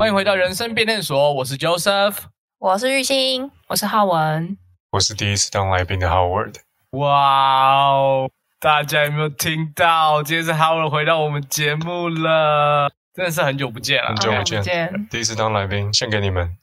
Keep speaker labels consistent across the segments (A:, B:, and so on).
A: 欢迎回到人生变电所，我是 Joseph，
B: 我是玉兴，
C: 我是浩文，
D: 我是第一次当来宾的 Howard。
A: 哇哦，大家有没有听到？今天是 Howard 回到我们节目了，真的是很久不见了，
D: 很久不见，见。第一次当来宾，献给你们。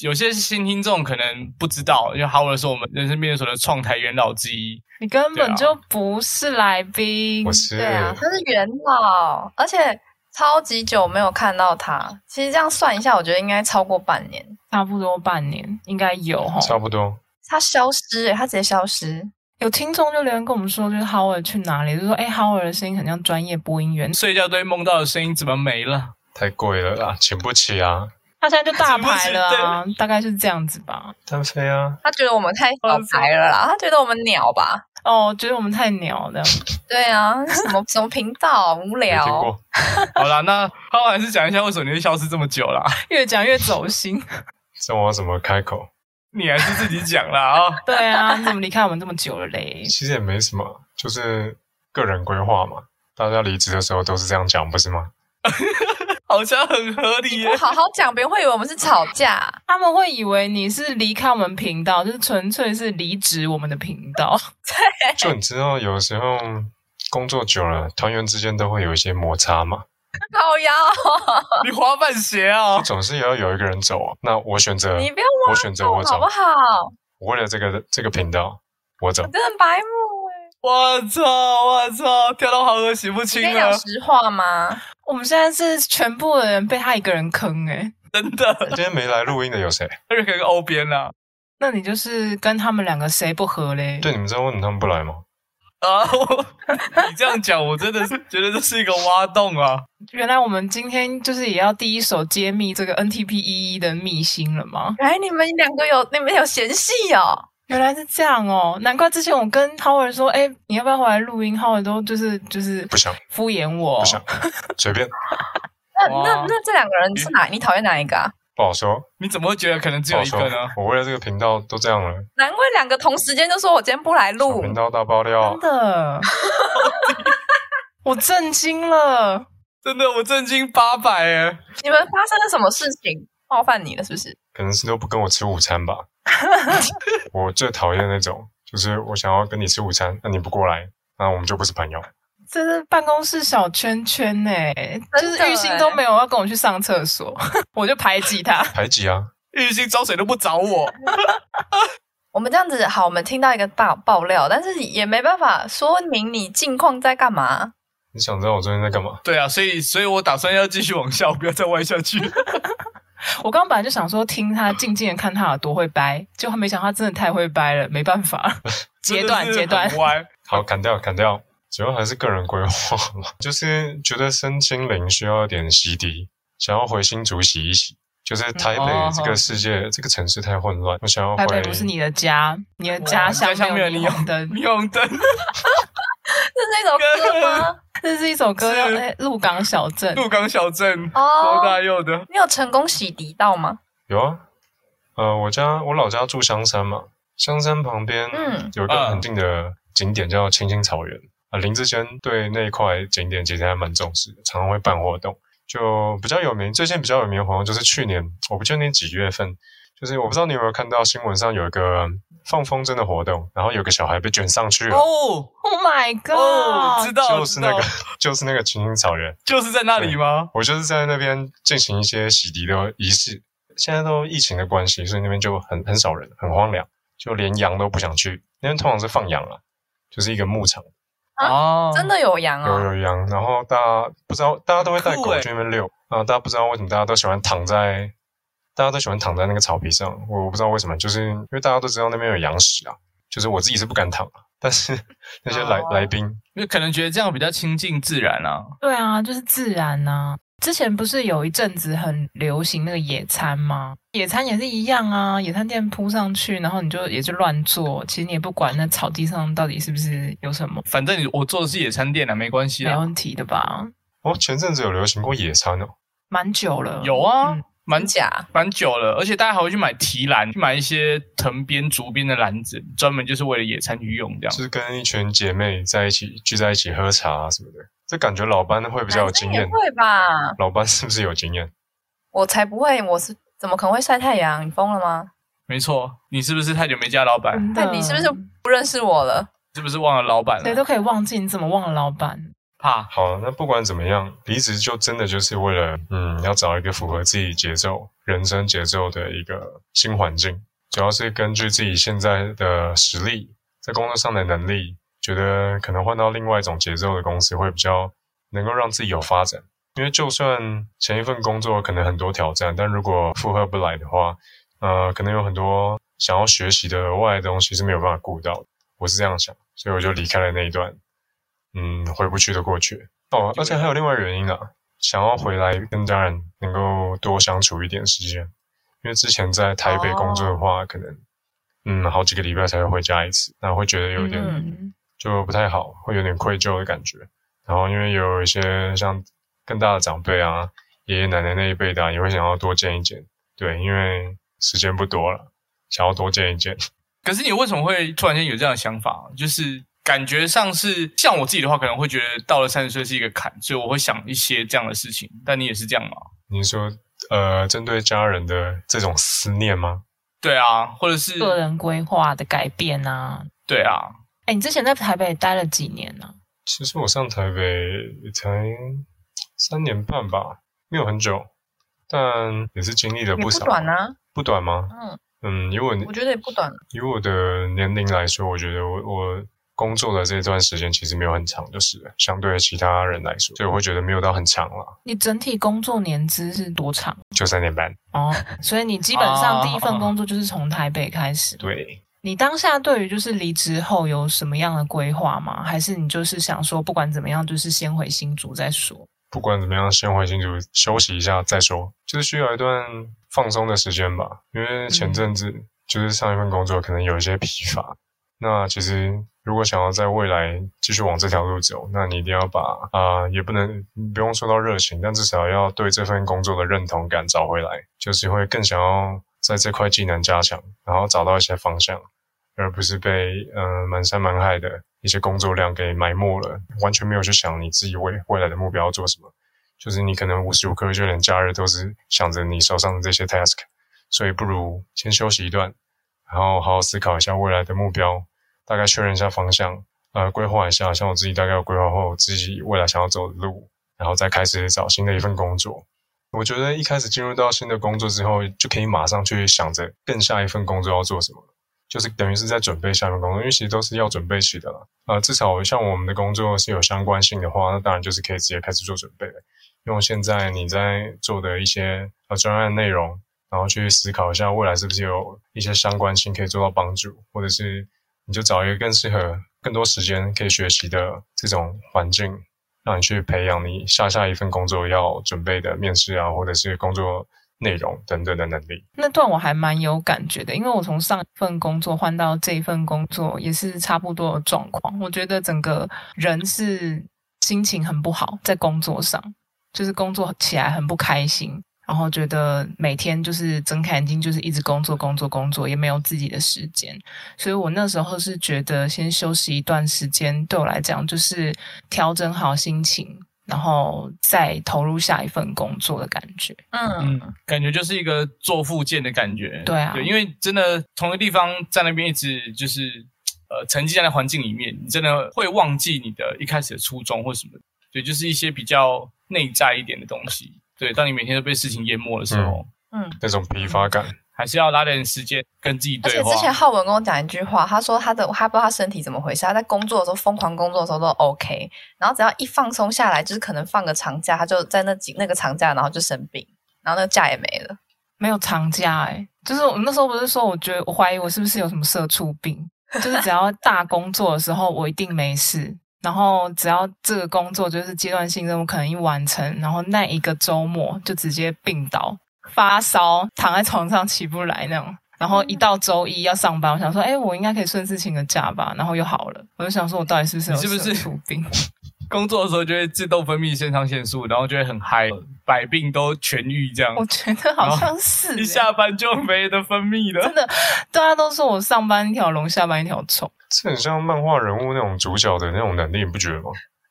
A: 有些新听众可能不知道，因为 Howard 是我们人生变电所的创台元老之一。
C: 你根本就不是来宾，
D: 我是，
B: 对啊，他是元老，而且超级久没有看到他。其实这样算一下，我觉得应该超过半年，
C: 差不多半年应该有哈。
D: 差不多。
B: 他消失，欸，他直接消失。
C: 有听众就留言跟我们说，就是 Howard 去哪里？就说哎，Howard 的声音很像专业播音员，
A: 睡觉都会梦到的声音怎么没了？
D: 太贵了啦，请不起啊。
C: 他现在就大牌了啊，大概是这样子吧。
D: 单飞啊？
B: 他觉得我们太小牌了啦，他觉得我们鸟吧？
C: 哦，觉得我们太鸟了。
B: 对啊，什么 什么频道，无聊。
A: 好啦，那他还是讲一下为什么你会消失这么久啦？
C: 越讲越走心。
D: 这我怎么开口？
A: 你还是自己讲啦啊。
C: 对啊，你怎么离开我们这么久了嘞？
D: 其实也没什么，就是个人规划嘛。大家离职的时候都是这样讲，不是吗？
A: 好像很合理耶。
B: 不好好讲，别人会以为我们是吵架。
C: 他们会以为你是离开我们频道，就是纯粹是离职我们的频道。
B: 对，
D: 就你知道，有时候工作久了，团员之间都会有一些摩擦嘛。
B: 好呀，
A: 你滑板鞋啊！
D: 总是也要有一个人走啊。那我选择，
B: 你不要
D: 我选择我走，
B: 好不好？
D: 我为了这个这个频道，我走。
B: 真的白目哎！
A: 我操！我操！跳到黄河洗不清了。
B: 讲实话吗？
C: 我们现在是全部的人被他一个人坑哎、欸，
A: 真的。
D: 今天没来录音的有谁？
A: 那 就可以跟欧边啦。
C: 那你就是跟他们两个谁不合嘞？
D: 对，你们知道为什么他们不来吗？
A: 啊，你这样讲，我真的是觉得这是一个挖洞啊。
C: 原来我们今天就是也要第一手揭秘这个 NTP 一一的秘辛了吗？
B: 哎，你们两个有你们有嫌隙哦。
C: 原来是这样哦，难怪之前我跟 Howard 说，哎，你要不要回来录音？Howard 都就是就是
D: 不想
C: 敷衍我，
D: 不想 随便。
B: 那那那这两个人是哪？你讨厌哪一个啊？
D: 不好说。
A: 你怎么会觉得可能只有一个呢？
D: 我为了这个频道都这样了。
B: 难怪两个同时间就说我今天不来录。
D: 频道大爆料，
C: 真的，我震惊了，
A: 真的我震惊八百哎！
B: 你们发生了什么事情冒犯你了？是不是？
D: 可能是都不跟我吃午餐吧。我最讨厌那种，就是我想要跟你吃午餐，那你不过来，那我们就不是朋友。
C: 这是办公室小圈圈哎，就是玉兴都没有要跟我去上厕所，我就排挤他。
D: 排挤啊！
A: 玉兴找谁都不找我。
B: 我们这样子好，我们听到一个大爆料，但是也没办法说明你近况在干嘛。
D: 你想知道我最近在干嘛？
A: 对啊，所以所以我打算要继续往下，不要再歪下去。
C: 我刚刚本来就想说听他静静的看他有多会掰，结果没想到他真的太会掰了，没办法，截断截断。
D: 好，砍掉砍掉，主要还是个人规划嘛，就是觉得身心灵需要一点洗涤，想要回新竹洗一洗。就是台北这个世界、嗯哦、这个城市太混乱，我想要回。
C: 台北不是你的家，你的家乡没有霓虹灯，霓虹灯。
B: 这 是一首歌吗？
C: 这是一首歌，叫《鹿港小镇》。
A: 鹿港小镇哦，罗大佑的。
B: 你有成功洗涤到吗？
D: 有啊，呃，我家我老家住香山嘛，香山旁边嗯有一个很近的景点叫青青草原啊。林志坚对那一块景点其实还蛮重视的，常常会办活动。就比较有名，最近比较有名的活动就是去年，我不确定几月份。就是我不知道你有没有看到新闻上有一个放风筝的活动，然后有个小孩被卷上去了。哦
C: ，Oh my God！
A: 哦，知道，
D: 就是那个，就是那个青青草原，
A: 就是在那里吗？
D: 我就是在那边进行一些洗涤的仪式。现在都疫情的关系，所以那边就很很少人，很荒凉，就连羊都不想去。那边通常是放羊了，就是一个牧场。
B: 哦，真的有羊啊？
D: 有有羊，然后大家不知道，大家都会带狗去那边遛啊。大家不知道为什么大家都喜欢躺在。大家都喜欢躺在那个草皮上，我我不知道为什么，就是因为大家都知道那边有羊屎啊。就是我自己是不敢躺，但是 那些来、oh. 来宾，
A: 因为可能觉得这样比较亲近自然啊。
C: 对啊，就是自然啊。之前不是有一阵子很流行那个野餐吗？野餐也是一样啊，野餐垫铺上去，然后你就也就乱坐，其实你也不管那草地上到底是不是有什么。
A: 反正你我坐的是野餐垫啊，没关系啊，
C: 没问题的吧？
D: 哦，前阵子有流行过野餐哦，
C: 蛮久了。
A: 有啊。嗯
B: 蛮假，
A: 蛮久了，而且大家还会去买提篮，去买一些藤编、竹编的篮子，专门就是为了野餐去用，这样。
D: 就是跟一群姐妹在一起聚在一起喝茶啊什么的，这感觉老班会比较有经验。
B: 会吧？
D: 老班是不是有经验？
B: 我才不会，我是怎么可能会晒太阳？你疯了吗？
A: 没错，你是不是太久没见老板？
B: 对，你是不是不认识我了？
A: 是不是忘了老板？
C: 谁都可以忘记，你怎么忘了老板？
A: 怕。
D: 好，那不管怎么样，离职就真的就是为了，嗯，要找一个符合自己节奏、人生节奏的一个新环境。主要是根据自己现在的实力，在工作上的能力，觉得可能换到另外一种节奏的公司会比较能够让自己有发展。因为就算前一份工作可能很多挑战，但如果负荷不来的话，呃，可能有很多想要学习的额外东西是没有办法顾到。我是这样想，所以我就离开了那一段，嗯，回不去的过去。哦，而且还有另外原因啊，想要回来跟家人能够多相处一点时间。因为之前在台北工作的话，哦、可能嗯好几个礼拜才会回家一次，然后会觉得有点就不太好，嗯、会有点愧疚的感觉。然后因为有一些像更大的长辈啊、爷爷奶奶那一辈的、啊，也会想要多见一见。对，因为时间不多了，想要多见一见。
A: 可是你为什么会突然间有这样的想法？就是感觉上是像我自己的话，可能会觉得到了三十岁是一个坎，所以我会想一些这样的事情。但你也是这样吗？
D: 你说。呃，针对家人的这种思念吗？
A: 对啊，或者是
C: 个人规划的改变啊？
A: 对啊。
C: 哎，你之前在台北待了几年呢？
D: 其实我上台北才三年半吧，没有很久，但也是经历了不少。
B: 不短啊？
D: 不短吗？嗯嗯，以我
B: 我觉得也不短。
D: 以我的年龄来说，我觉得我我。工作的这段时间其实没有很长，就是相对其他人来说，所以我会觉得没有到很长了。
C: 你整体工作年资是多长？
D: 就三年半。
C: 哦，所以你基本上第一份工作就是从台北开始。
D: 对。
C: 你当下对于就是离职后有什么样的规划吗？还是你就是想说不管怎么样，就是先回新竹再说？
D: 不管怎么样，先回新竹休息一下再说，就是需要一段放松的时间吧。因为前阵子就是上一份工作可能有一些疲乏，那其实。如果想要在未来继续往这条路走，那你一定要把啊、也不能不用说到热情，但至少要对这份工作的认同感找回来，就是会更想要在这块技能加强，然后找到一些方向，而不是被嗯、满山满海的一些工作量给埋没了，完全没有去想你自己未未来的目标要做什么，就是你可能无时无刻就连假日都是想着你手上的这些 task，所以不如先休息一段，然后好好思考一下未来的目标。大概确认一下方向，呃，规划一下，像我自己大概有规划后自己未来想要走的路，然后再开始找新的一份工作。我觉得一开始进入到新的工作之后，就可以马上去想着更下一份工作要做什么，就是等于是在准备下一份工作，因为其实都是要准备起的了。呃，至少像我们的工作是有相关性的话，那当然就是可以直接开始做准备了。用现在你在做的一些呃专案内容，然后去思考一下未来是不是有一些相关性可以做到帮助，或者是。你就找一个更适合、更多时间可以学习的这种环境，让你去培养你下下一份工作要准备的面试啊，或者是工作内容等等的能力。
C: 那段我还蛮有感觉的，因为我从上一份工作换到这一份工作也是差不多的状况。我觉得整个人是心情很不好，在工作上就是工作起来很不开心。然后觉得每天就是睁开眼睛就是一直工作工作工作，也没有自己的时间，所以我那时候是觉得先休息一段时间，对我来讲就是调整好心情，然后再投入下一份工作的感觉。
A: 嗯嗯，感觉就是一个做复健的感觉。
C: 对啊，
A: 对，因为真的同一个地方在那边一直就是呃沉浸在那环境里面，你真的会忘记你的一开始的初衷或什么。对，就是一些比较内在一点的东西。对，当你每天都被事情淹没的时候，
D: 嗯，那种疲乏感，
A: 还是要拉点时间跟自己对话。
B: 而且之前浩文跟我讲一句话，他说他的他不知道他身体怎么回事，他在工作的时候疯狂工作的时候都 OK，然后只要一放松下来，就是可能放个长假，他就在那几那个长假，然后就生病，然后那个假也没了，
C: 没有长假哎、欸，就是我那时候不是说，我觉得我怀疑我是不是有什么社畜病，就是只要大工作的时候我一定没事。然后只要这个工作就是阶段性任务，可能一完成，然后那一个周末就直接病倒、发烧，躺在床上起不来那种。然后一到周一要上班，我想说，哎，我应该可以顺势请个假吧，然后又好了。我就想说，我到底是不是有社畜病？
A: 工作的时候就会自动分泌肾上腺素，然后就会很嗨，百病都痊愈这样。
C: 我觉得好像是，
A: 一下班就没得分泌了。
C: 真的，大家都说我上班一条龙，下班一条虫。
D: 这很像漫画人物那种主角的那种能力，你不觉得吗？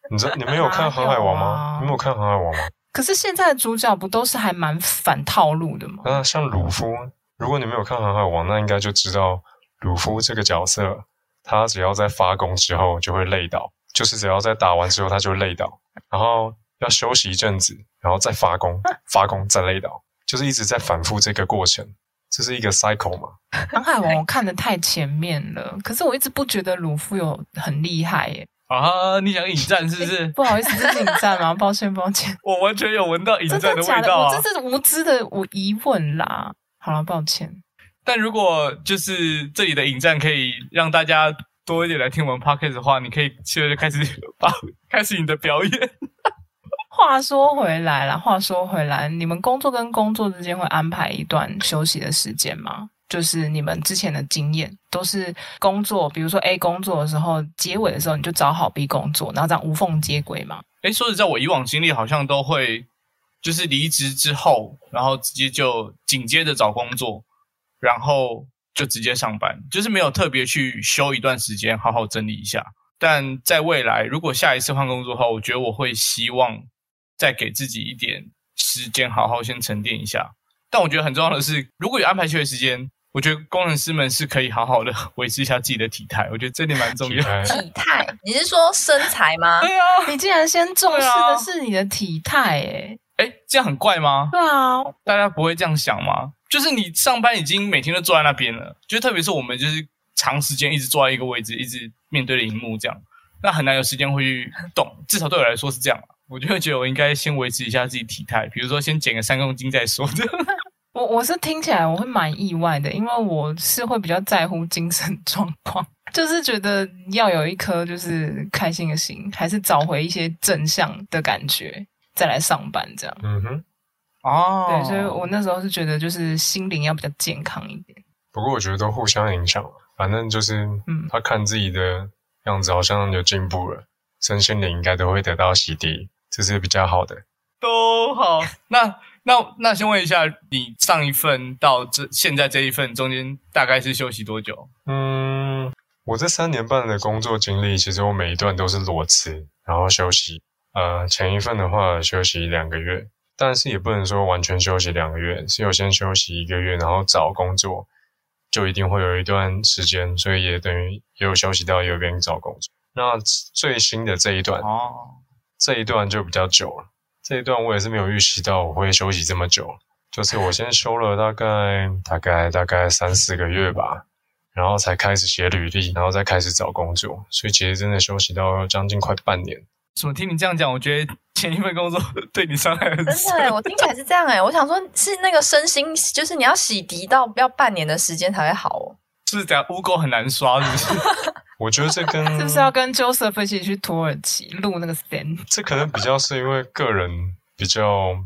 D: 你知道 你没有看《航海王》吗？你没有看《航海王》吗？
C: 可是现在的主角不都是还蛮反套路的吗？
D: 啊，像鲁夫，如果你没有看《航海王》，那应该就知道鲁夫这个角色，他只要在发功之后就会累倒，就是只要在打完之后他就累倒，然后要休息一阵子，然后再发功，发功再累倒，就是一直在反复这个过程，这是一个 cycle 嘛。
C: 《航海王》我看的太前面了，可是我一直不觉得鲁夫有很厉害耶。
A: 啊！你想引战是不是？
C: 不好意思，这是引战吗？抱歉，抱歉。
A: 我完全有闻到引战的味道啊！
C: 这是无知的我疑问啦。好了，抱歉。
A: 但如果就是这里的引战可以让大家多一点来听我们 podcast 的话，你可以现在就开始吧，开始你的表演。
C: 话说回来啦，话说回来，你们工作跟工作之间会安排一段休息的时间吗？就是你们之前的经验都是工作，比如说 A 工作的时候，结尾的时候你就找好 B 工作，然后这样无缝接轨嘛？
A: 诶，说实在，我以往经历好像都会，就是离职之后，然后直接就紧接着找工作，然后就直接上班，就是没有特别去休一段时间，好好整理一下。但在未来，如果下一次换工作的话，我觉得我会希望再给自己一点时间，好好先沉淀一下。但我觉得很重要的是，如果有安排休息时间。我觉得工程师们是可以好好的 维持一下自己的体态，我觉得这点蛮重要的。
B: 体态？你是说身材吗？
A: 对啊，
C: 你竟然先重视的是你的体态，哎，
A: 哎，这样很怪吗？
C: 对啊，
A: 大家不会这样想吗？就是你上班已经每天都坐在那边了，就特别是我们就是长时间一直坐在一个位置，一直面对着荧幕这样，那很难有时间会去动。至少对我来说是这样，我就会觉得我应该先维持一下自己体态，比如说先减个三公斤再说。
C: 我我是听起来我会蛮意外的，因为我是会比较在乎精神状况，就是觉得要有一颗就是开心的心，还是找回一些正向的感觉再来上班这样。
D: 嗯哼，
A: 哦，
C: 对，所以我那时候是觉得就是心灵要比较健康一点。
D: 不过我觉得都互相影响，反正就是，嗯，他看自己的样子好像有进步了，身心灵应该都会得到洗涤，这是比较好的。
A: 都好，那。那那先问一下，你上一份到这现在这一份中间大概是休息多久？
D: 嗯，我这三年半的工作经历，其实我每一段都是裸辞，然后休息。呃，前一份的话休息两个月，但是也不能说完全休息两个月，是有先休息一个月，然后找工作，就一定会有一段时间，所以也等于也有休息到，也有边找工作。那最新的这一段，
A: 哦，
D: 这一段就比较久了。这一段我也是没有预习到我会休息这么久，就是我先休了大概大概大概三四个月吧，然后才开始写履历，然后再开始找工作，所以其实真的休息到将近快半年。
A: 怎么听你这样讲，我觉得前一份工作 对你伤害很深。
B: 真的，我听起来是这样哎，我想说，是那个身心，就是你要洗涤到要半年的时间才会好哦。
A: 是不是讲污垢很难刷，是不是？
D: 我觉得这跟
C: 是不是要跟 Joseph 一起去土耳其录那个 stand？
D: 这可能比较是因为个人比较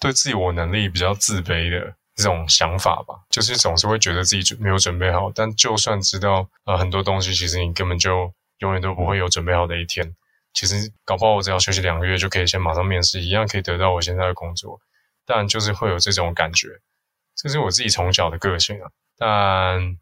D: 对自己我能力比较自卑的这种想法吧，就是总是会觉得自己没有准备好。但就算知道呃很多东西，其实你根本就永远都不会有准备好的一天。其实搞不好我只要休息两个月就可以先马上面试，一样可以得到我现在的工作。但就是会有这种感觉，这是我自己从小的个性啊。但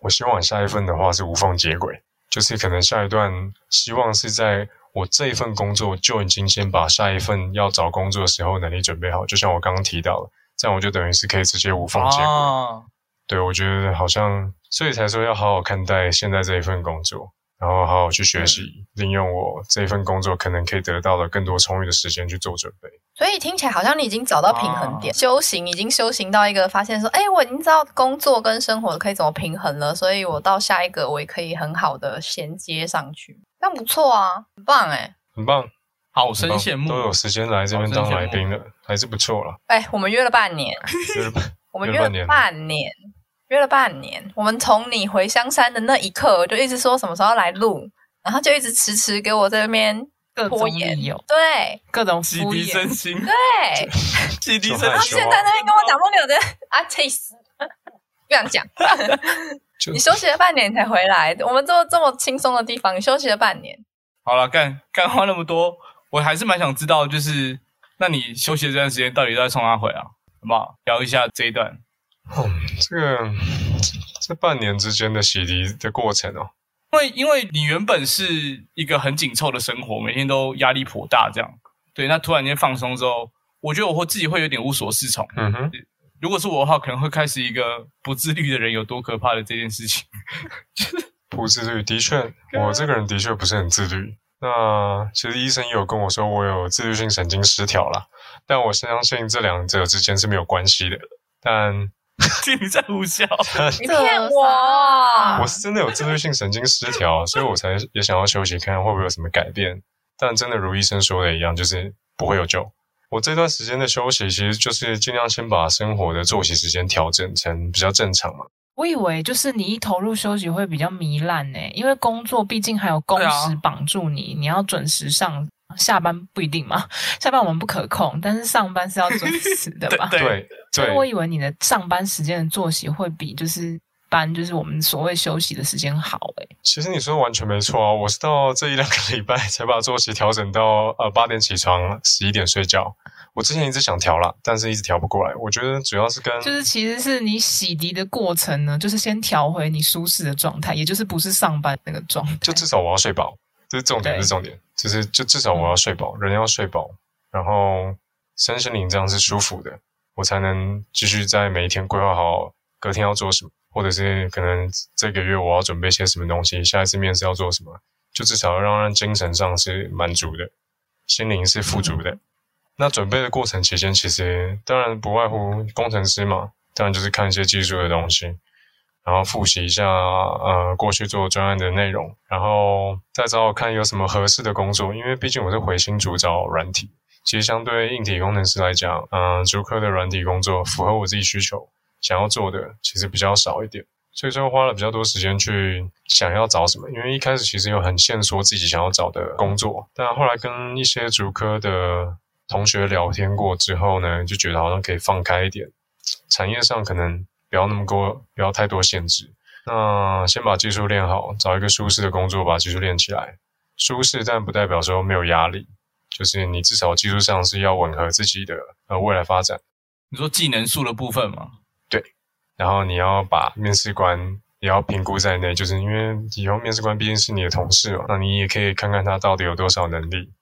D: 我希望下一份的话是无缝接轨，就是可能下一段希望是在我这一份工作就已经先把下一份要找工作的时候能力准备好，就像我刚刚提到的，这样我就等于是可以直接无缝接轨。啊、对，我觉得好像，所以才说要好好看待现在这一份工作。然后好好去学习，利用我这份工作可能可以得到的更多充裕的时间去做准备。
B: 所以听起来好像你已经找到平衡点，啊、修行已经修行到一个发现说，哎，我已经知道工作跟生活可以怎么平衡了，所以我到下一个我也可以很好的衔接上去。那不错啊，很棒哎，
D: 很棒，
A: 好生羡慕，
D: 都有时间来这边当来宾了，还是不错了。
B: 哎，我们约了半年，
D: 约了半
B: 我们约了半年。约了半年，我们从你回香山的那一刻，我就一直说什么时候来录，然后就一直迟迟给我在那边拖延，对，
C: 各种
A: 洗涤身心，
B: 对，
A: 洗涤身心。
B: 他现在那边跟我讲不了的啊，气死，不想讲。你休息了半年才回来，我们做这么轻松的地方，你休息了半年。
A: 好了，干干话那么多，我还是蛮想知道，就是那你休息的这段时间到底在冲哪回啊？好不好？聊一下这一段。
D: 嗯，这个这半年之间的洗涤的过程哦，
A: 因为因为你原本是一个很紧凑的生活，每天都压力颇大，这样，对，那突然间放松之后，我觉得我会自己会有点无所适从。
D: 嗯哼，
A: 如果是我的话，可能会开始一个不自律的人有多可怕的这件事情。
D: 不自律，的确，我这个人的确不是很自律。那其实医生也有跟我说，我有自律性神经失调啦，但我相信这两者之间是没有关系的。但
A: 你在胡笑，
B: 你骗我！
D: 我是真的有自律性神经失调，所以我才 也想要休息，看看会不会有什么改变。但真的如医生说的一样，就是不会有救。我这段时间的休息，其实就是尽量先把生活的作息时间调整成比较正常嘛。
C: 我以为就是你一投入休息会比较糜烂呢，因为工作毕竟还有工时绑住你，你要准时上下班不一定嘛。下班我们不可控，但是上班是要准时的吧？
D: 对对。
C: 所以我以为你的上班时间的作息会比就是班就是我们所谓休息的时间好诶。
D: 其实你说的完全没错啊，我是到这一两个礼拜才把作息调整到呃八点起床，十一点睡觉。我之前一直想调啦，但是一直调不过来。我觉得主要是跟
C: 就是其实是你洗涤的过程呢，就是先调回你舒适的状态，也就是不是上班那个状态。
D: 就至少我要睡饱，这是重点，是重点。就是就至少我要睡饱，人要睡饱，然后身心灵这样是舒服的，我才能继续在每一天规划好隔天要做什么，或者是可能这个月我要准备些什么东西，下一次面试要做什么，就至少要让人精神上是满足的，心灵是富足的。嗯那准备的过程期间，其实当然不外乎工程师嘛，当然就是看一些技术的东西，然后复习一下呃过去做专案的内容，然后再找找看有什么合适的工作。因为毕竟我是回新竹找软体，其实相对硬体工程师来讲，嗯、呃，竹科的软体工作符合我自己需求，想要做的其实比较少一点，所以说花了比较多时间去想要找什么。因为一开始其实有很限缩自己想要找的工作，但后来跟一些竹科的同学聊天过之后呢，就觉得好像可以放开一点，产业上可能不要那么多，不要太多限制。那先把技术练好，找一个舒适的工作，把技术练起来。舒适但不代表说没有压力，就是你至少技术上是要吻合自己的呃未来发展。
A: 你说技能树的部分吗？
D: 对。然后你要把面试官也要评估在内，就是因为以后面试官毕竟是你的同事嘛，那你也可以看看他到底有多少能力。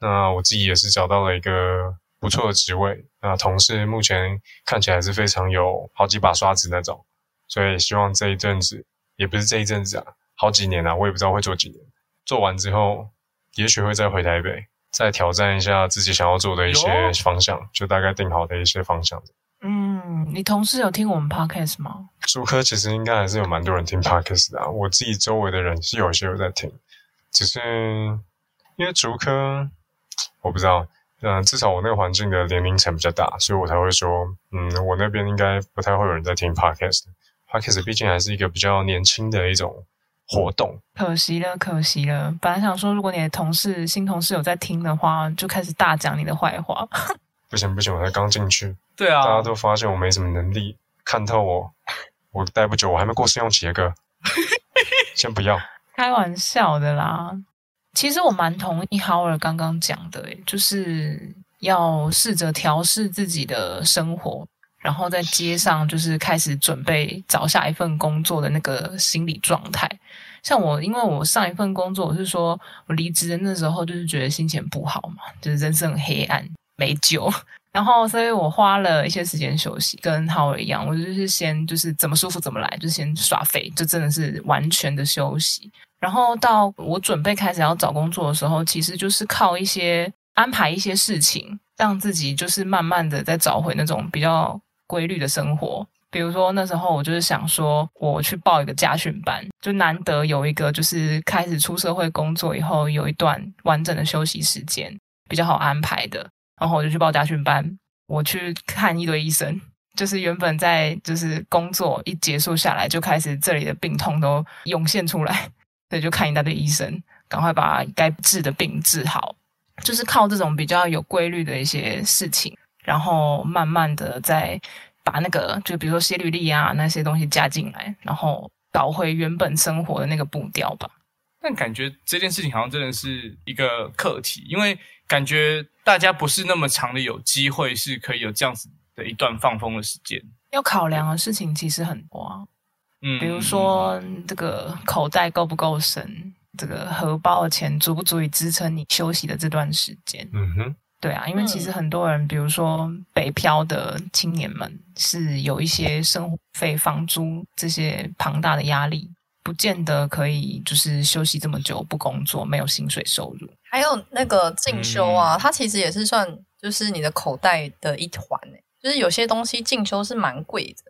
D: 那我自己也是找到了一个不错的职位，那同事目前看起来是非常有好几把刷子那种，所以希望这一阵子，也不是这一阵子啊，好几年啊，我也不知道会做几年。做完之后，也许会再回台北，再挑战一下自己想要做的一些方向，就大概定好的一些方向。
C: 嗯，你同事有听我们 podcast 吗？
D: 竹科其实应该还是有蛮多人听 podcast 的啊，我自己周围的人是有些有在听，只是因为竹科。我不知道，嗯，至少我那个环境的年龄层比较大，所以我才会说，嗯，我那边应该不太会有人在听 podcast。podcast 毕竟还是一个比较年轻的一种活动。
C: 可惜了，可惜了。本来想说，如果你的同事、新同事有在听的话，就开始大讲你的坏话。
D: 不行不行，我才刚进去。
A: 对啊，
D: 大家都发现我没什么能力，看透我，我待不久，我还没过试用期的哥，先不要。
C: 开玩笑的啦。其实我蛮同意 Howard 刚刚讲的，诶，就是要试着调试自己的生活，然后在接上就是开始准备找下一份工作的那个心理状态。像我，因为我上一份工作，我是说我离职的那时候，就是觉得心情不好嘛，就是人生很黑暗，没救。然后，所以我花了一些时间休息，跟 Howard 一样，我就是先就是怎么舒服怎么来，就先耍废，就真的是完全的休息。然后到我准备开始要找工作的时候，其实就是靠一些安排一些事情，让自己就是慢慢的在找回那种比较规律的生活。比如说那时候我就是想说，我去报一个家训班，就难得有一个就是开始出社会工作以后有一段完整的休息时间，比较好安排的。然后我就去报家训班，我去看一堆医生，就是原本在就是工作一结束下来就开始这里的病痛都涌现出来。所以就看一大堆医生，赶快把该治的病治好，就是靠这种比较有规律的一些事情，然后慢慢的再把那个，就比如说写履历啊那些东西加进来，然后搞回原本生活的那个步调吧。
A: 但感觉这件事情好像真的是一个课题，因为感觉大家不是那么长的有机会是可以有这样子的一段放风的时间。
C: 要考量的事情其实很多啊。嗯，比如说这个口袋够不够深，这个荷包的钱足不足以支撑你休息的这段时间。
D: 嗯哼，
C: 对啊，因为其实很多人，比如说北漂的青年们，是有一些生活费、房租这些庞大的压力，不见得可以就是休息这么久不工作，没有薪水收入。
B: 还有那个进修啊，嗯、它其实也是算就是你的口袋的一环诶，就是有些东西进修是蛮贵的。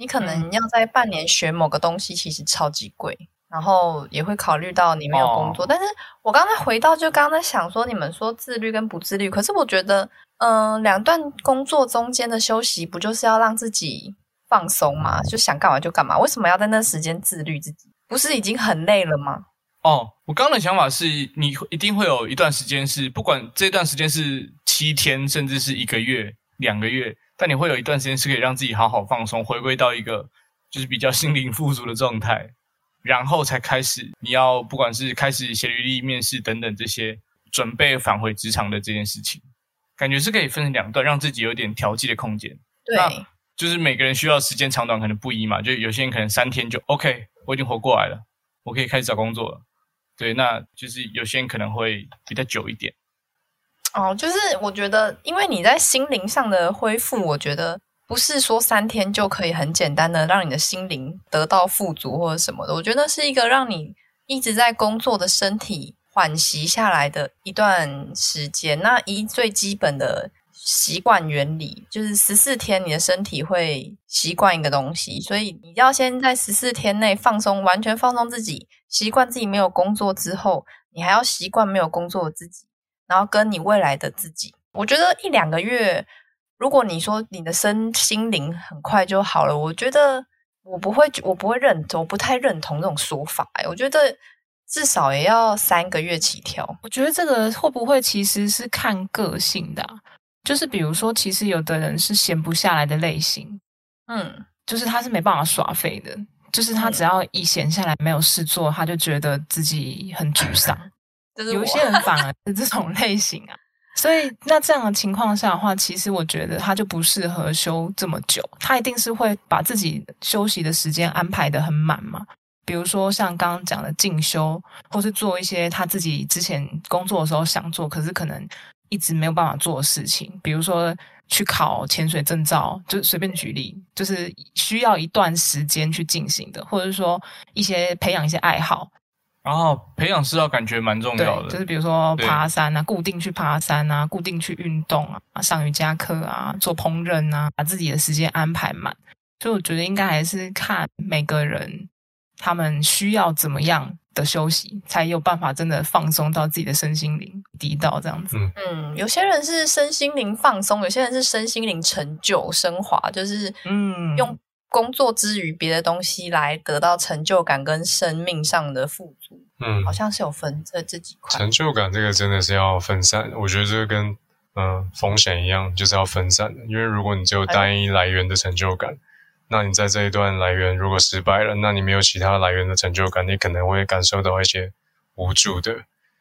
B: 你可能要在半年学某个东西，其实超级贵，然后也会考虑到你没有工作。哦、但是我刚才回到，就刚刚在想说，你们说自律跟不自律，可是我觉得，嗯、呃，两段工作中间的休息，不就是要让自己放松吗？就想干嘛就干嘛，为什么要在那时间自律自己？不是已经很累了吗？
A: 哦，我刚刚的想法是，你一定会有一段时间是，不管这段时间是七天，甚至是一个月、两个月。但你会有一段时间是可以让自己好好放松，回归到一个就是比较心灵富足的状态，然后才开始你要不管是开始写履历、面试等等这些准备返回职场的这件事情，感觉是可以分成两段，让自己有点调剂的空间。
B: 对，
A: 就是每个人需要时间长短可能不一嘛，就有些人可能三天就 OK，我已经活过来了，我可以开始找工作了。对，那就是有些人可能会比较久一点。
B: 哦，就是我觉得，因为你在心灵上的恢复，我觉得不是说三天就可以很简单的让你的心灵得到富足或者什么的。我觉得是一个让你一直在工作的身体缓息下来的一段时间。那一最基本的习惯原理就是十四天，你的身体会习惯一个东西，所以你要先在十四天内放松，完全放松自己，习惯自己没有工作之后，你还要习惯没有工作的自己。然后跟你未来的自己，我觉得一两个月，如果你说你的身心灵很快就好了，我觉得我不会，我不会认同，我不太认同这种说法。哎，我觉得至少也要三个月起跳。
C: 我觉得这个会不会其实是看个性的啊？就是比如说，其实有的人是闲不下来的类型，
B: 嗯，就是
C: 他是没办法耍废的，就是他只要一闲下来没有事做，他就觉得自己很沮丧。有一些人反而是这种类型啊，所以那这样的情况下的话，其实我觉得他就不适合休这么久，他一定是会把自己休息的时间安排的很满嘛。比如说像刚刚讲的进修，或是做一些他自己之前工作的时候想做，可是可能一直没有办法做的事情，比如说去考潜水证照，就随便举例，就是需要一段时间去进行的，或者是说一些培养一些爱好。
A: 然后培养是要感觉蛮重要的，
C: 就是比如说爬山啊，固定去爬山啊，固定去运动啊，上瑜伽课啊，做烹饪啊，把自己的时间安排满。所以我觉得应该还是看每个人他们需要怎么样的休息，才有办法真的放松到自己的身心灵低到这样子。
B: 嗯，嗯，有些人是身心灵放松，有些人是身心灵成就升华，就是嗯用。工作之余，别的东西来得到成就感跟生命上的富足，嗯，好像是有分这这几块。
D: 成就感这个真的是要分散，我觉得这个跟嗯、呃、风险一样，就是要分散的。因为如果你只有单一来源的成就感，那你在这一段来源如果失败了，那你没有其他来源的成就感，你可能会感受到一些无助的，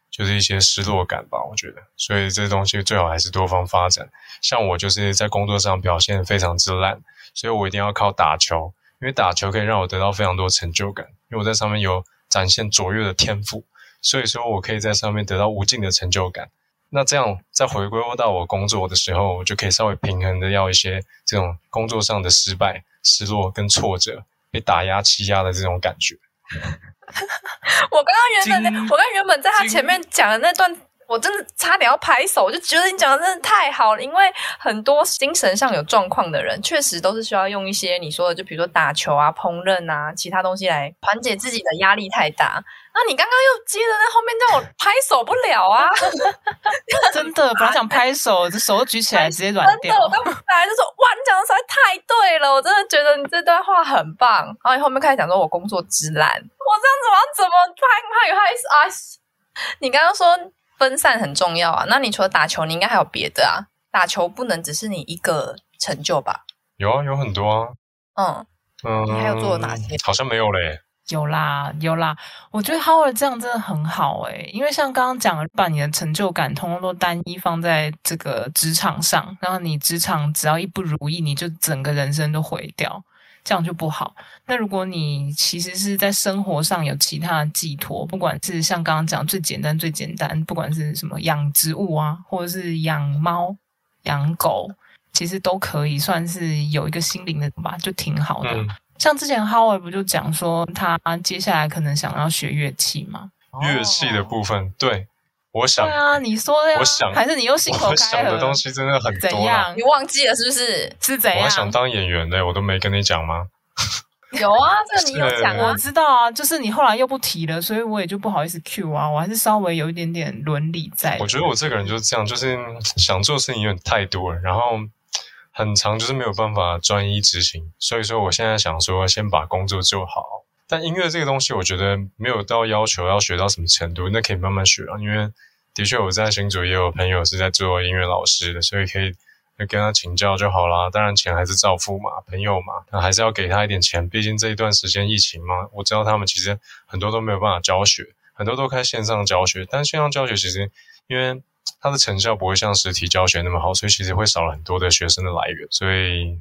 D: 就是一些失落感吧。我觉得，所以这东西最好还是多方发展。像我就是在工作上表现非常之烂。所以我一定要靠打球，因为打球可以让我得到非常多成就感，因为我在上面有展现卓越的天赋，所以说我可以在上面得到无尽的成就感。那这样再回归到我工作的时候，我就可以稍微平衡的要一些这种工作上的失败、失落跟挫折，被打压、欺压的这种感觉。
B: 我刚刚原本，我刚刚原本在他前面讲的那段。我真的差点要拍手，我就觉得你讲的真的太好了。因为很多精神上有状况的人，确实都是需要用一些你说的，就比如说打球啊、烹饪啊、其他东西来缓解自己的压力太大。那你刚刚又接着在后面叫我拍手不了啊！
C: 真的，本来想拍手，这手都举起来 直接软掉。
B: 真的，我刚本来就说哇，你讲的实在太对了，我真的觉得你这段话很棒。然后你后面开始讲说我工作之烂，我这样子我要怎么拍拍拍啊？你刚刚说。分散很重要啊，那你除了打球，你应该还有别的啊？打球不能只是你一个成就吧？
D: 有啊，有很多啊。
B: 嗯嗯，你还有做了哪些？
D: 好像没有嘞。
C: 有啦有啦，我觉得 Howard 这样真的很好诶、欸，因为像刚刚讲的，把你的成就感通通都单一放在这个职场上，然后你职场只要一不如意，你就整个人生都毁掉。这样就不好。那如果你其实是在生活上有其他的寄托，不管是像刚刚讲最简单最简单，不管是什么养植物啊，或者是养猫养狗，其实都可以算是有一个心灵的吧，就挺好的。嗯、像之前 Howard 不就讲说他接下来可能想要学乐器嘛？
D: 乐器的部分，对。我想
C: 对啊，你说的呀，
D: 我想
C: 还是你又信口开河？
D: 我想的东西真的很多。
C: 怎样？
B: 你忘记了是不是？
C: 是怎样？
D: 我还想当演员呢，我都没跟你讲吗？
B: 有啊，这个你有讲 啊。
C: 我知道啊，就是你后来又不提了，所以我也就不好意思 cue 啊。我还是稍微有一点点伦理在。
D: 我觉得我这个人就是这样，就是想做的事情有点太多了，然后很长就是没有办法专一执行。所以说，我现在想说，先把工作做好。但音乐这个东西，我觉得没有到要求要学到什么程度，那可以慢慢学啊。因为的确我在新竹也有朋友是在做音乐老师的，所以可以跟他请教就好啦。当然钱还是照付嘛，朋友嘛，那还是要给他一点钱。毕竟这一段时间疫情嘛，我知道他们其实很多都没有办法教学，很多都开线上教学。但线上教学其实因为它的成效不会像实体教学那么好，所以其实会少了很多的学生的来源。所以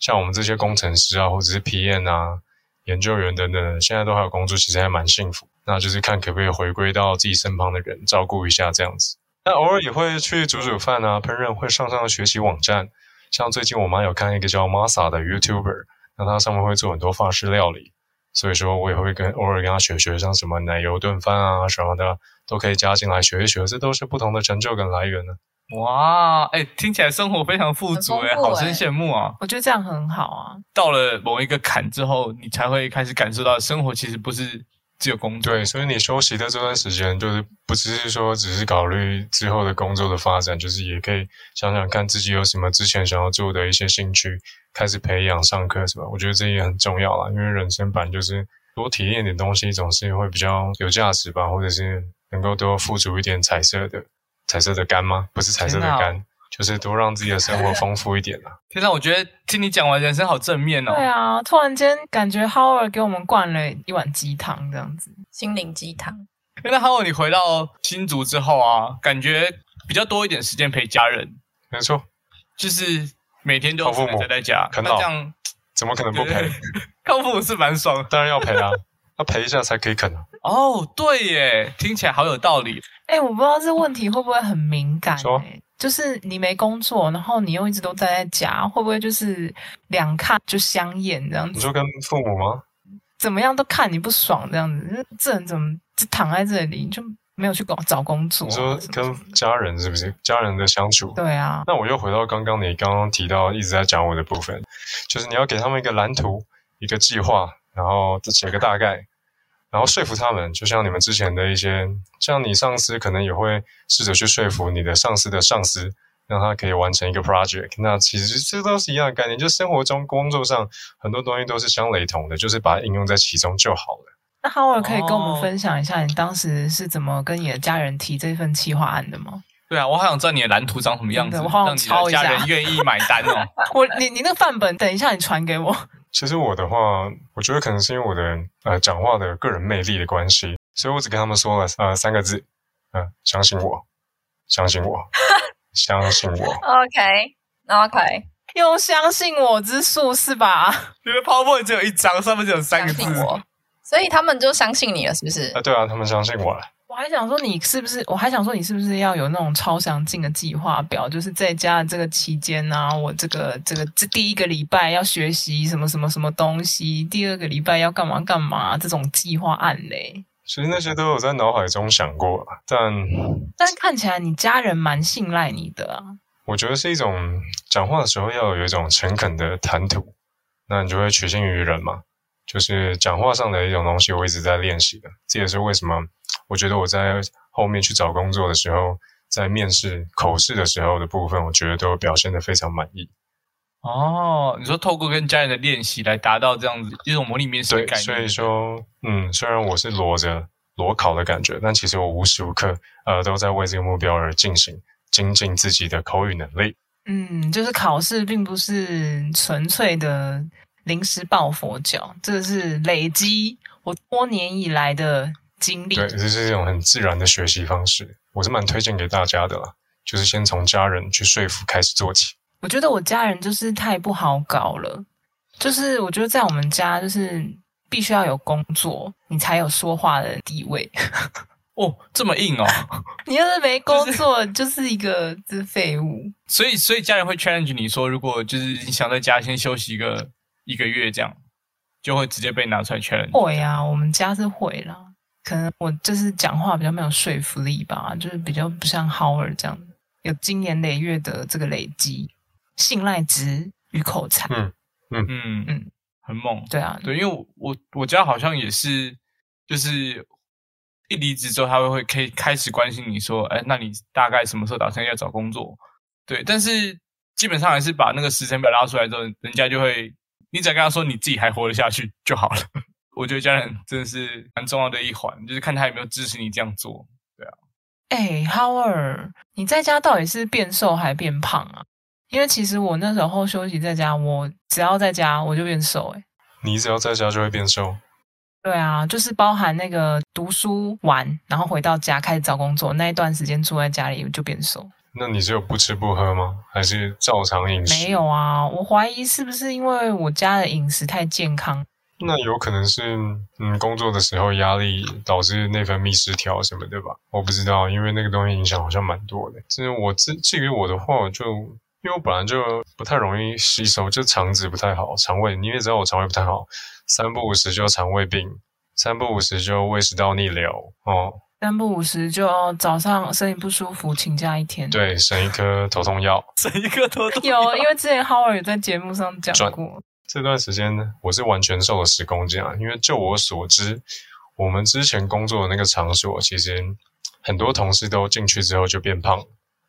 D: 像我们这些工程师啊，或者是 PM 啊。研究员等等，现在都还有工作，其实还蛮幸福。那就是看可不可以回归到自己身旁的人，照顾一下这样子。那偶尔也会去煮煮饭啊，烹饪，会上上学习网站。像最近我妈有看一个叫 Masa 的 YouTuber，那他上面会做很多法式料理，所以说我也会跟偶尔跟他学学，像什么奶油炖饭啊什么的，都可以加进来学一学。这都是不同的成就感来源呢。
A: 哇，哎、欸，听起来生活非常富足哎、欸，好生羡慕啊！
C: 我觉得这样很好啊。
A: 到了某一个坎之后，你才会开始感受到生活其实不是只有工作。
D: 对，所以你休息的这段时间，就是不只是说只是考虑之后的工作的发展，就是也可以想想看自己有什么之前想要做的一些兴趣，开始培养上课是吧？我觉得这也很重要啦，因为人生版就是多体验点东西，总是会比较有价值吧，或者是能够多付出一点彩色的。彩色的肝吗？不是彩色的肝，就是多让自己的生活丰富一点啊！
A: 天哪，我觉得听你讲完，人生好正面哦。
C: 对啊，突然间感觉 Howard 给我们灌了一碗鸡汤，这样子，
B: 心灵鸡汤。
A: 那 Howard，你回到新竹之后啊，感觉比较多一点时间陪家人。
D: 没错，
A: 就是每天都有父母在家，
D: 啃老，这样怎么可能不陪？
A: 靠父母是蛮爽，
D: 当然要陪啊。要陪一下才可以啃啊！
A: 哦，对耶，听起来好有道理。
C: 哎、欸，我不知道这问题会不会很敏感？说就是你没工作，然后你又一直都待在家，会不会就是两看就相厌这样子？
D: 你说跟父母吗？
C: 怎么样都看你不爽这样子，这人怎么就躺在这里就没有去找工作？
D: 你说跟家人是不是？家人的相处？
C: 对啊。
D: 那我又回到刚刚你刚刚提到一直在讲我的部分，就是你要给他们一个蓝图，一个计划。然后写个大概，然后说服他们，就像你们之前的一些，像你上司可能也会试着去说服你的上司的上司，让他可以完成一个 project。那其实这都是一样的概念，就生活中、工作上很多东西都是相雷同的，就是把它应用在其中就好了。
C: 那 Howard 可以跟我们分享一下，你当时是怎么跟你的家人提这份企划案的吗？
A: 对啊，我好想知道你的蓝图长什么样子，我好想抄一下，让你的家人愿意买单哦。
C: 我你你那个范本，等一下你传给我。
D: 其实我的话，我觉得可能是因为我的呃讲话的个人魅力的关系，所以我只跟他们说了呃三个字，嗯、呃，相信我，相信我，相信我。
B: OK，OK，
C: 用相信我之术是吧？
A: 因为 PowerPoint 只有一张，上面只有三个字，
B: 所以他们就相信你了，是不是？
D: 啊，对啊，他们相信我了。
C: 我还想说你是不是？我还想说你是不是要有那种超详尽的计划表？就是在家的这个期间啊，我这个这个这第一个礼拜要学习什么什么什么东西，第二个礼拜要干嘛干嘛这种计划案嘞。
D: 其实那些都有在脑海中想过，但
C: 但看起来你家人蛮信赖你的啊。
D: 我觉得是一种讲话的时候要有一种诚恳的谈吐，那你就会取信于人嘛。就是讲话上的一种东西，我一直在练习的。这也是为什么。我觉得我在后面去找工作的时候，在面试口试的时候的部分，我觉得都表现得非常满意。
A: 哦，你说透过跟家人的练习来达到这样子一种模拟面试的感觉。
D: 所以说，嗯，虽然我是裸着裸考的感觉，但其实我无时无刻呃都在为这个目标而进行精进自己的口语能力。
C: 嗯，就是考试并不是纯粹的临时抱佛脚，这是累积我多年以来的。经历
D: 对，这是一种很自然的学习方式，我是蛮推荐给大家的啦。就是先从家人去说服开始做起。
C: 我觉得我家人就是太不好搞了，就是我觉得在我们家，就是必须要有工作，你才有说话的地位。
A: 哦，这么硬哦！
C: 你要是没工作，就是、就是一个就是废物。
A: 所以，所以家人会 challenge 你说，如果就是你想在家先休息一个一个月，这样就会直接被拿出来 challenge。
C: 会呀，我们家是会啦。可能我就是讲话比较没有说服力吧，就是比较不像 Howard 这样有经年累月的这个累积、信赖值与口才。
A: 嗯嗯嗯嗯，很猛。
C: 对啊，
A: 对，因为我我家好像也是，就是。一离职之后，他会会可以开始关心你说，哎，那你大概什么时候打算要找工作？对，但是基本上还是把那个时程表拉出来之后，人家就会，你只要跟他说你自己还活得下去就好了。我觉得家人真的是蛮重要的一环，就是看他有没有支持你这样做。对啊，
C: 哎，Howard，你在家到底是变瘦还变胖啊？因为其实我那时候休息在家，我只要在家我就变瘦。哎，
D: 你只要在家就会变瘦。
C: 对啊，就是包含那个读书完，然后回到家开始找工作那一段时间住在家里就变瘦。
D: 那你是有不吃不喝吗？还是照常饮食？
C: 没有啊，我怀疑是不是因为我家的饮食太健康？
D: 那有可能是嗯，工作的时候压力导致内分泌失调什么的吧？我不知道，因为那个东西影响好像蛮多的。就是我至至于我的话，我就因为我本来就不太容易吸收，就肠子不太好，肠胃你也知道我肠胃不太好。三不五时就肠胃病，三不五时就胃食道逆流哦，
C: 三不五时就早上身体不舒服请假一天，
D: 对，省一颗头痛药，
A: 省一颗头痛
C: 药。有，因为之前 Howard 也在节目上讲过，
D: 这段时间呢，我是完全瘦了十公斤啊。因为就我所知，我们之前工作的那个场所，其实很多同事都进去之后就变胖。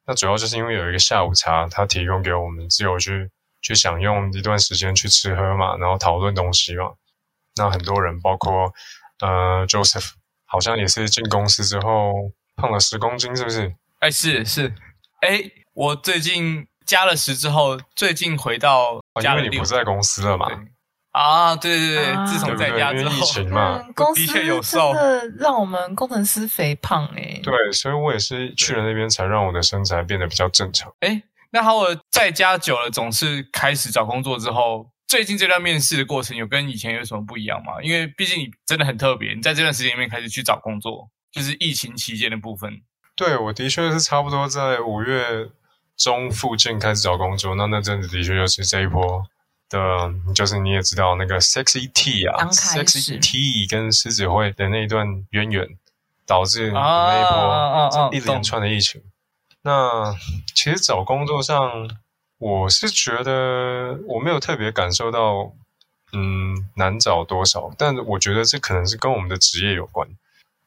D: 那主要就是因为有一个下午茶，他提供给我们自由去去享用一段时间去吃喝嘛，然后讨论东西嘛。那很多人，包括呃，Joseph，好像也是进公司之后胖了十公斤，是不是？
A: 哎，是是，哎，我最近加了十之后，最近回到家里，
D: 因为你不在公司了嘛？
A: 啊，对对对，啊、自从在家之后，
D: 因为疫情嘛，
C: 嗯、公司的确有瘦，让我们工程师肥胖哎。
D: 对，所以我也是去了那边，才让我的身材变得比较正常。
A: 哎，那好，我在家久了，总是开始找工作之后。最近这段面试的过程有跟以前有什么不一样吗？因为毕竟你真的很特别，你在这段时间里面开始去找工作，就是疫情期间的部分。
D: 对，我的确是差不多在五月中附近开始找工作，那那阵子的确就是这一波的，就是你也知道那个 Sexy T 啊，Sexy T 跟狮子会的那一段渊源，导致那一波一连串的疫情。那其实找工作上。我是觉得我没有特别感受到，嗯，难找多少，但我觉得这可能是跟我们的职业有关。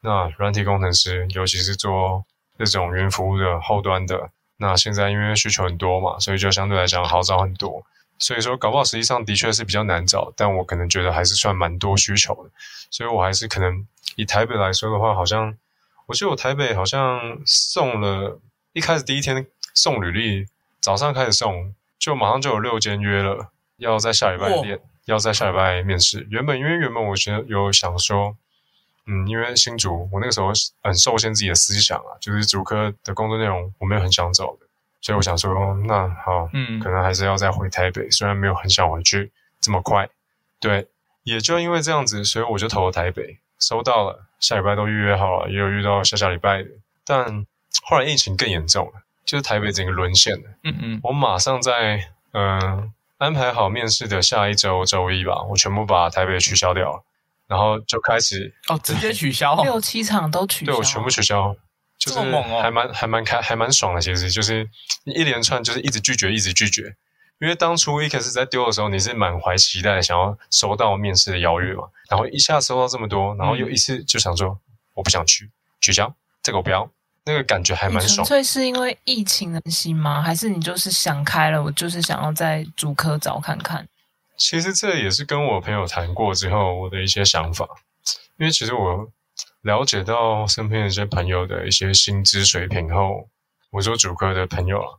D: 那软体工程师，尤其是做这种云服务的后端的，那现在因为需求很多嘛，所以就相对来讲好找很多。所以说，搞不好实际上的确是比较难找，但我可能觉得还是算蛮多需求的。所以我还是可能以台北来说的话，好像我记得我台北好像送了一开始第一天送履历。早上开始送，就马上就有六间约了，要在下礼拜练，要在下礼拜面试。原本因为原本我觉得有想说，嗯，因为新竹，我那个时候很受限自己的思想啊，就是主科的工作内容我没有很想走的，所以我想说，那好，嗯，可能还是要再回台北，虽然没有很想回去这么快，对，也就因为这样子，所以我就投了台北，收到了，下礼拜都预约好了，也有遇到下下礼拜的，但后来疫情更严重了。就是台北整个沦陷了。嗯嗯，我马上在嗯、呃、安排好面试的下一周周一吧，我全部把台北取消掉了，然后就开始
A: 哦，直接取消
C: 六七场都取消，
D: 对我全部取消，就是还蛮还蛮开还蛮爽的，其实就是一连串就是一直拒绝一直拒绝，因为当初一开始在丢的时候，你是满怀期待想要收到面试的邀约嘛，然后一下收到这么多，然后又一次就想说、嗯、我不想去取消这个我不要。那个感觉还蛮爽。纯
C: 粹是因为疫情的关系吗？还是你就是想开了？我就是想要在主科找看看。
D: 其实这也是跟我朋友谈过之后我的一些想法。因为其实我了解到身边的一些朋友的一些薪资水平后，我说主科的朋友啊，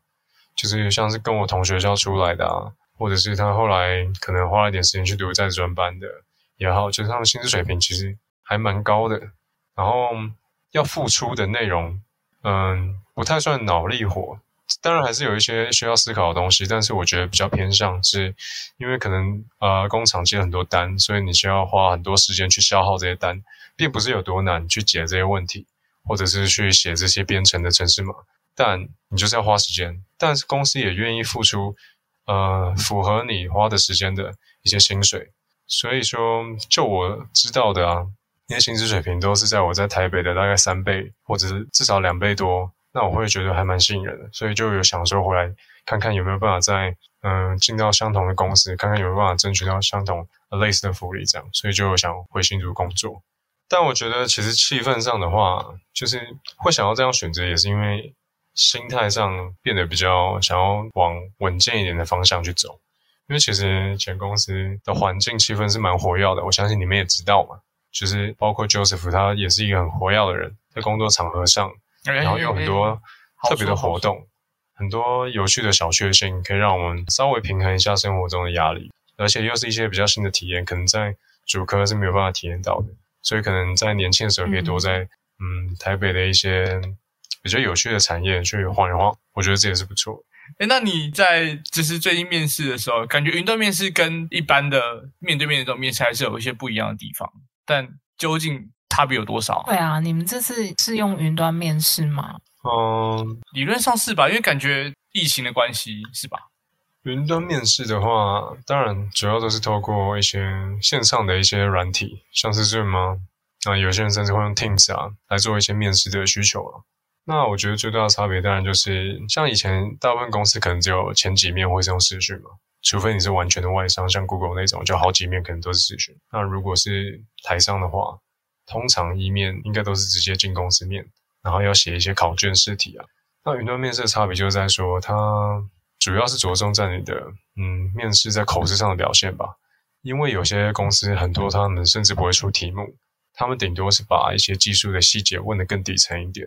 D: 就是像是跟我同学校出来的啊，或者是他后来可能花了点时间去读在职专班的也好，就是他们薪资水平其实还蛮高的，然后要付出的内容。嗯，不太算脑力活，当然还是有一些需要思考的东西，但是我觉得比较偏向是，因为可能呃工厂接很多单，所以你需要花很多时间去消耗这些单，并不是有多难去解这些问题，或者是去写这些编程的程式码，但你就是要花时间，但是公司也愿意付出呃符合你花的时间的一些薪水，所以说就我知道的啊，那些薪资水平都是在我在台北的大概三倍，或者是至少两倍多。那我会觉得还蛮吸引人的，所以就有想说回来看看有没有办法在嗯进到相同的公司，看看有没有办法争取到相同类似的福利这样，所以就想回新竹工作。但我觉得其实气氛上的话，就是会想要这样选择，也是因为心态上变得比较想要往稳健一点的方向去走。因为其实前公司的环境气氛是蛮活跃的，我相信你们也知道嘛，就是包括 Joseph 他也是一个很活跃的人，在工作场合上。然后有很多特别的活动，很多有趣的小确幸，可以让我们稍微平衡一下生活中的压力，而且又是一些比较新的体验，可能在主科是没有办法体验到的，所以可能在年轻的时候可以多在嗯，嗯台北的一些比较有趣的产业去晃一晃，我觉得这也是不错。
A: 诶，那你在就是最近面试的时候，感觉云端面试跟一般的面对面的这种面试还是有一些不一样的地方，但究竟？差别有多少？
C: 对啊，你们这次是用云端面试吗？
D: 嗯，
A: 理论上是吧，因为感觉疫情的关系是吧？
D: 云端面试的话，当然主要都是透过一些线上的一些软体，像是 Zoom 吗？那，有些人甚至会用 Teams 啊来做一些面试的需求啊。那我觉得最大的差别当然就是，像以前大部分公司可能只有前几面会是用视讯嘛，除非你是完全的外商，像 Google 那种，就好几面可能都是视讯。那如果是台商的话，通常一面应该都是直接进公司面，然后要写一些考卷试题啊。那云端面试的差别就是在说，它主要是着重在你的嗯面试在口试上的表现吧。因为有些公司很多他们甚至不会出题目，他们顶多是把一些技术的细节问得更底层一点，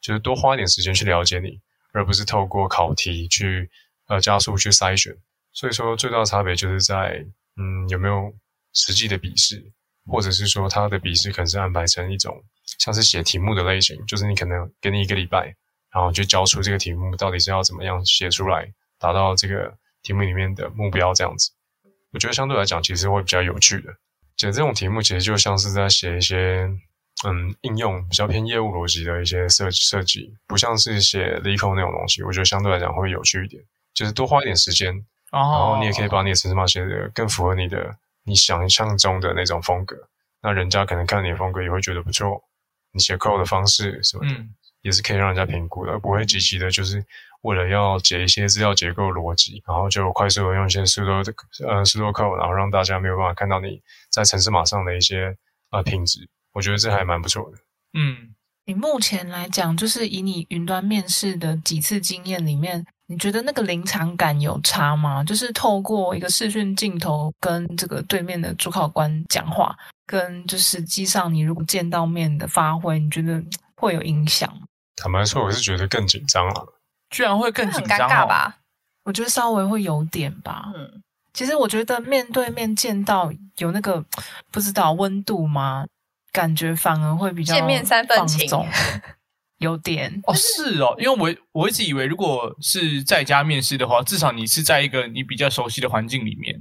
D: 就是多花一点时间去了解你，而不是透过考题去呃加速去筛选。所以说最大的差别就是在嗯有没有实际的笔试。或者是说，他的笔试可能是安排成一种像是写题目的类型，就是你可能给你一个礼拜，然后就交出这个题目到底是要怎么样写出来，达到这个题目里面的目标这样子。我觉得相对来讲，其实会比较有趣的。写这种题目其实就像是在写一些嗯应用比较偏业务逻辑的一些设设计，不像是写 LeetCode 那种东西。我觉得相对来讲会有趣一点，就是多花一点时间，然后你也可以把你的城市码写的更符合你的。你想象中的那种风格，那人家可能看你的风格也会觉得不错。你写 code 的方式什么的，嗯、也是可以让人家评估的，不会积极的，就是为了要解一些资料结构逻辑，然后就快速的用一些 pseudo 的呃 pseudo code，然后让大家没有办法看到你在城市码上的一些呃品质。我觉得这还蛮不错的。
A: 嗯，
C: 你目前来讲，就是以你云端面试的几次经验里面。你觉得那个临场感有差吗？就是透过一个视讯镜头跟这个对面的主考官讲话，跟就实际上你如果见到面的发挥，你觉得会有影响吗？
D: 坦白说，我是觉得更紧张了。
A: 居然会更紧张，
B: 很尴尬吧？
C: 我觉得稍微会有点吧。嗯，其实我觉得面对面见到有那个不知道温度吗？感觉反而会比较
B: 见面三分情。
C: 有点
A: 哦，是哦，因为我我一直以为，如果是在家面试的话，至少你是在一个你比较熟悉的环境里面，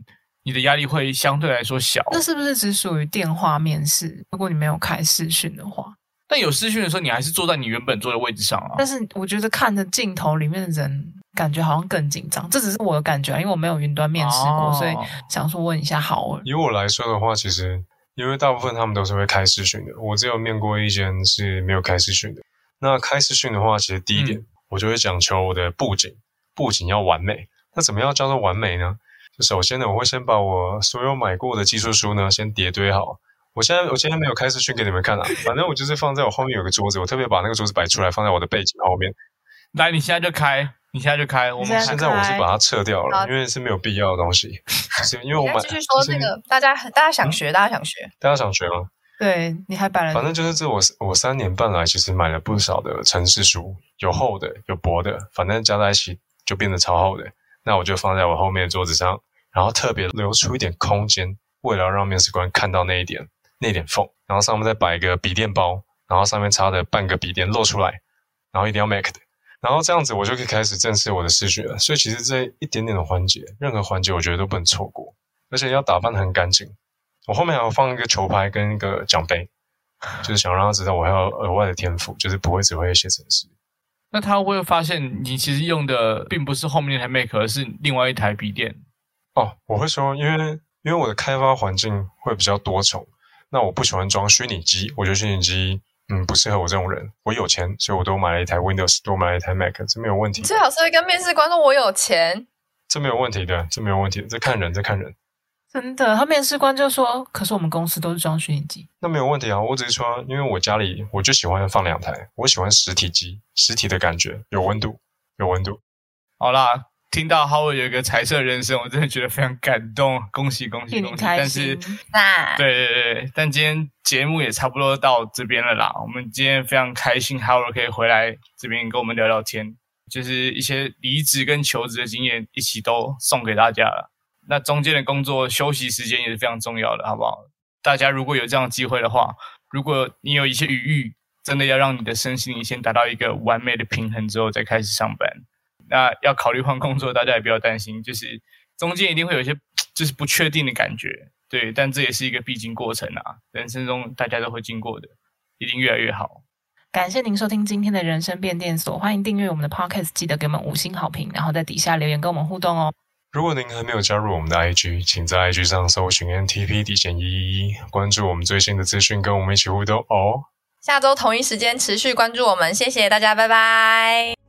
A: 你的压力会相对来说小。
C: 那是不是只属于电话面试？如果你没有开视讯的话，
A: 但有视讯的时候，你还是坐在你原本坐的位置上啊。
C: 但是我觉得看着镜头里面的人，感觉好像更紧张。这只是我的感觉啊，因为我没有云端面试过，哦、所以想说问一下好了。
D: 以我来说的话，其实因为大部分他们都是会开视讯的，我只有面过一间是没有开视讯的。那开视讯的话，其实第一点，嗯、我就会讲求我的布景，布景要完美。那怎么样叫做完美呢？就首先呢，我会先把我所有买过的技术书呢，先叠堆好。我现在我今天没有开视讯给你们看啊，反正我就是放在我后面有个桌子，我特别把那个桌子摆出来，放在我的背景后面。
A: 来，你现在就开，你现在就开。我们
D: 现在我是把它撤掉了，因为是没有必要的东西。是因为我们
B: 继续说这个，大家大家想学，大家想学，
D: 大家想学吗？
C: 对，你还摆了，
D: 反正就是这我我三年半来，其实买了不少的城市书，有厚的，有薄的，反正加在一起就变得超厚的。那我就放在我后面的桌子上，然后特别留出一点空间，为了让面试官看到那一点那一点缝，然后上面再摆一个笔电包，然后上面插的半个笔电露出来，然后一定要 Mac 的。然后这样子我就可以开始正视我的视觉了。所以其实这一点点的环节，任何环节我觉得都不能错过，而且要打扮得很干净。我后面还要放一个球拍跟一个奖杯，就是想让他知道我还有额外的天赋，就是不会只会写程式。
A: 那他会发现你其实用的并不是后面那台 Mac，而是另外一台笔电？
D: 哦，我会说，因为因为我的开发环境会比较多重，那我不喜欢装虚拟机，我觉得虚拟机嗯不适合我这种人。我有钱，所以我都买了一台 Windows，多买了一台 Mac，这没有问题。
B: 最好是会跟面试官说我有钱，
D: 这没有问题的，这没有问题的，这看人，这看人。
C: 真的，他面试官就说：“可是我们公司都是装虚拟机。”
D: 那没有问题啊，我只是说，因为我家里我就喜欢放两台，我喜欢实体机，实体的感觉有温度，有温度。
A: 好啦，听到 Howard 有一个彩色人生，我真的觉得非常感动，恭喜恭喜恭喜！但是，
B: 那
A: 对对对，但今天节目也差不多到这边了啦。我们今天非常开心，Howard 可以回来这边跟我们聊聊天，就是一些离职跟求职的经验，一起都送给大家了。那中间的工作休息时间也是非常重要的，好不好？大家如果有这样的机会的话，如果你有一些余裕，真的要让你的身心灵先达到一个完美的平衡之后再开始上班。那要考虑换工作，大家也不要担心，就是中间一定会有一些就是不确定的感觉，对，但这也是一个必经过程啊，人生中大家都会经过的，一定越来越好。
C: 感谢您收听今天的人生变电所，欢迎订阅我们的 Podcast，记得给我们五星好评，然后在底下留言跟我们互动哦。
D: 如果您还没有加入我们的 IG，请在 IG 上搜寻 NTP 底线一一一，关注我们最新的资讯，跟我们一起互动哦。
B: 下周同一时间持续关注我们，谢谢大家，拜拜。